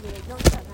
candidate. No, sir.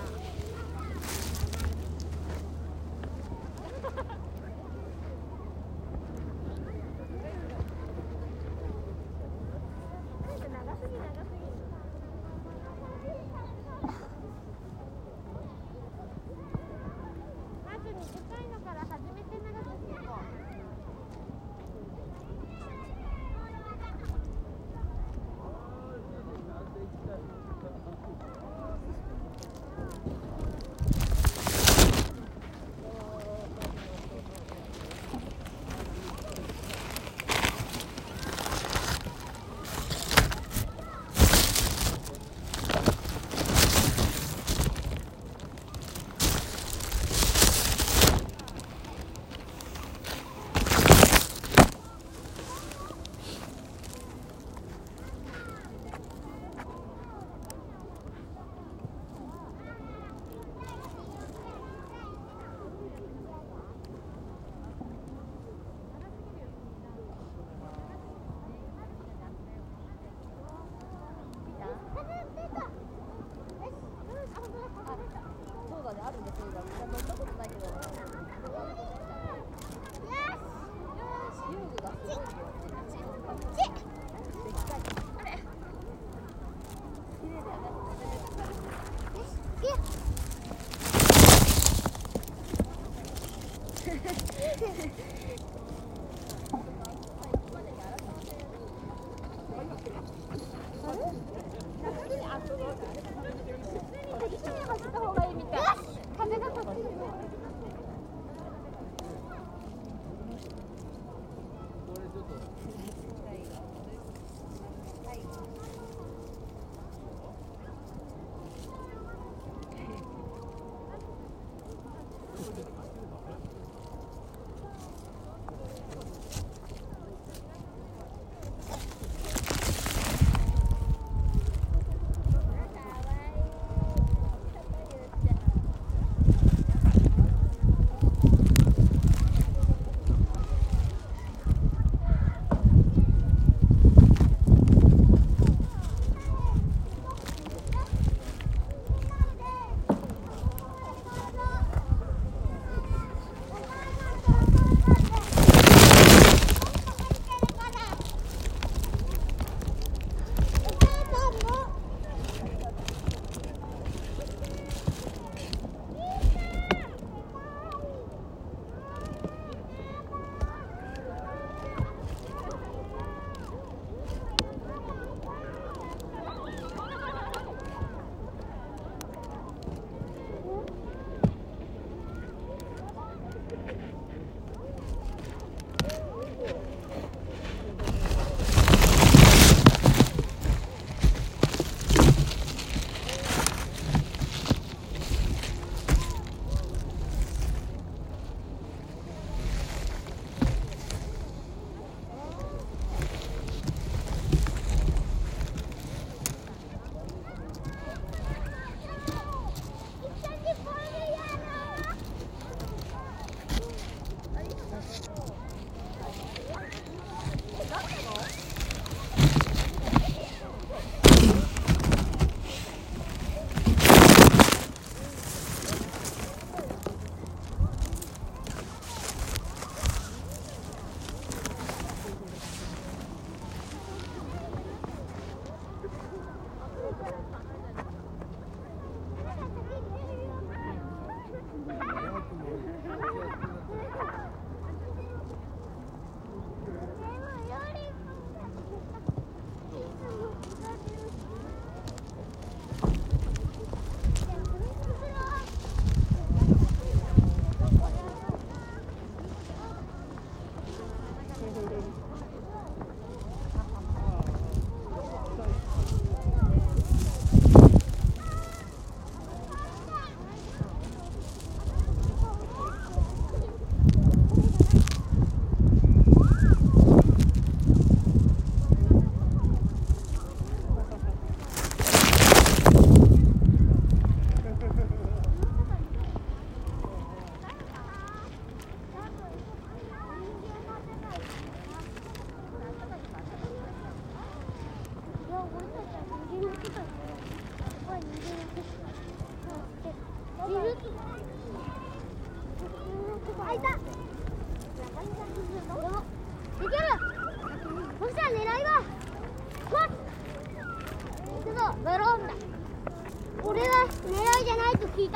Khi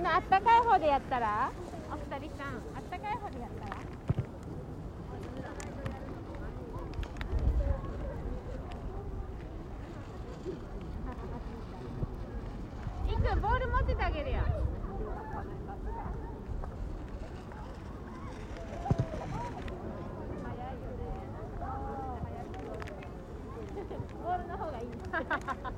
のあったかい方でやったら？お二人さんあったかい方でやったら？いくボール持っててあげるよ。ボールの方がいい。